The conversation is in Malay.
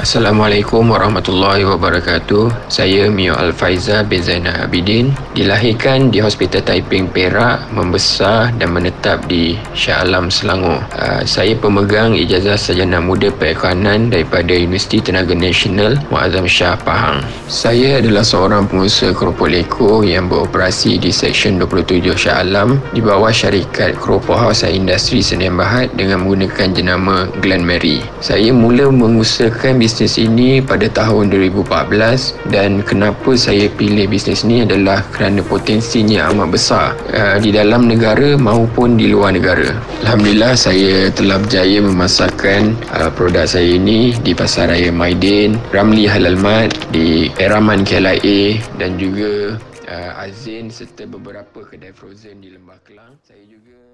Assalamualaikum warahmatullahi wabarakatuh. Saya Mio Alfaiza bin Zainal Abidin. Dilahirkan di Hospital Taiping Perak, membesar dan menetap di Shah Alam Selangor. Uh, saya pemegang ijazah sarjana muda perikanan daripada Universiti Tenaga Nasional Muazzam Shah Pahang. Saya adalah seorang pengusaha keropok leko yang beroperasi di Seksyen 27 Shah Alam di bawah syarikat Keropok House Industri Sdn Bhd dengan menggunakan jenama Glen Mary. Saya mula mengusahakan bisnes bisnes ini pada tahun 2014 dan kenapa saya pilih bisnes ini adalah kerana potensinya amat besar uh, di dalam negara maupun di luar negara. Alhamdulillah saya telah berjaya memasarkan uh, produk saya ini di Pasar Raya Maidin, Ramli Halal Mat, di Eraman KLIA dan juga uh, Azin serta beberapa kedai frozen di Lembah Kelang. Saya juga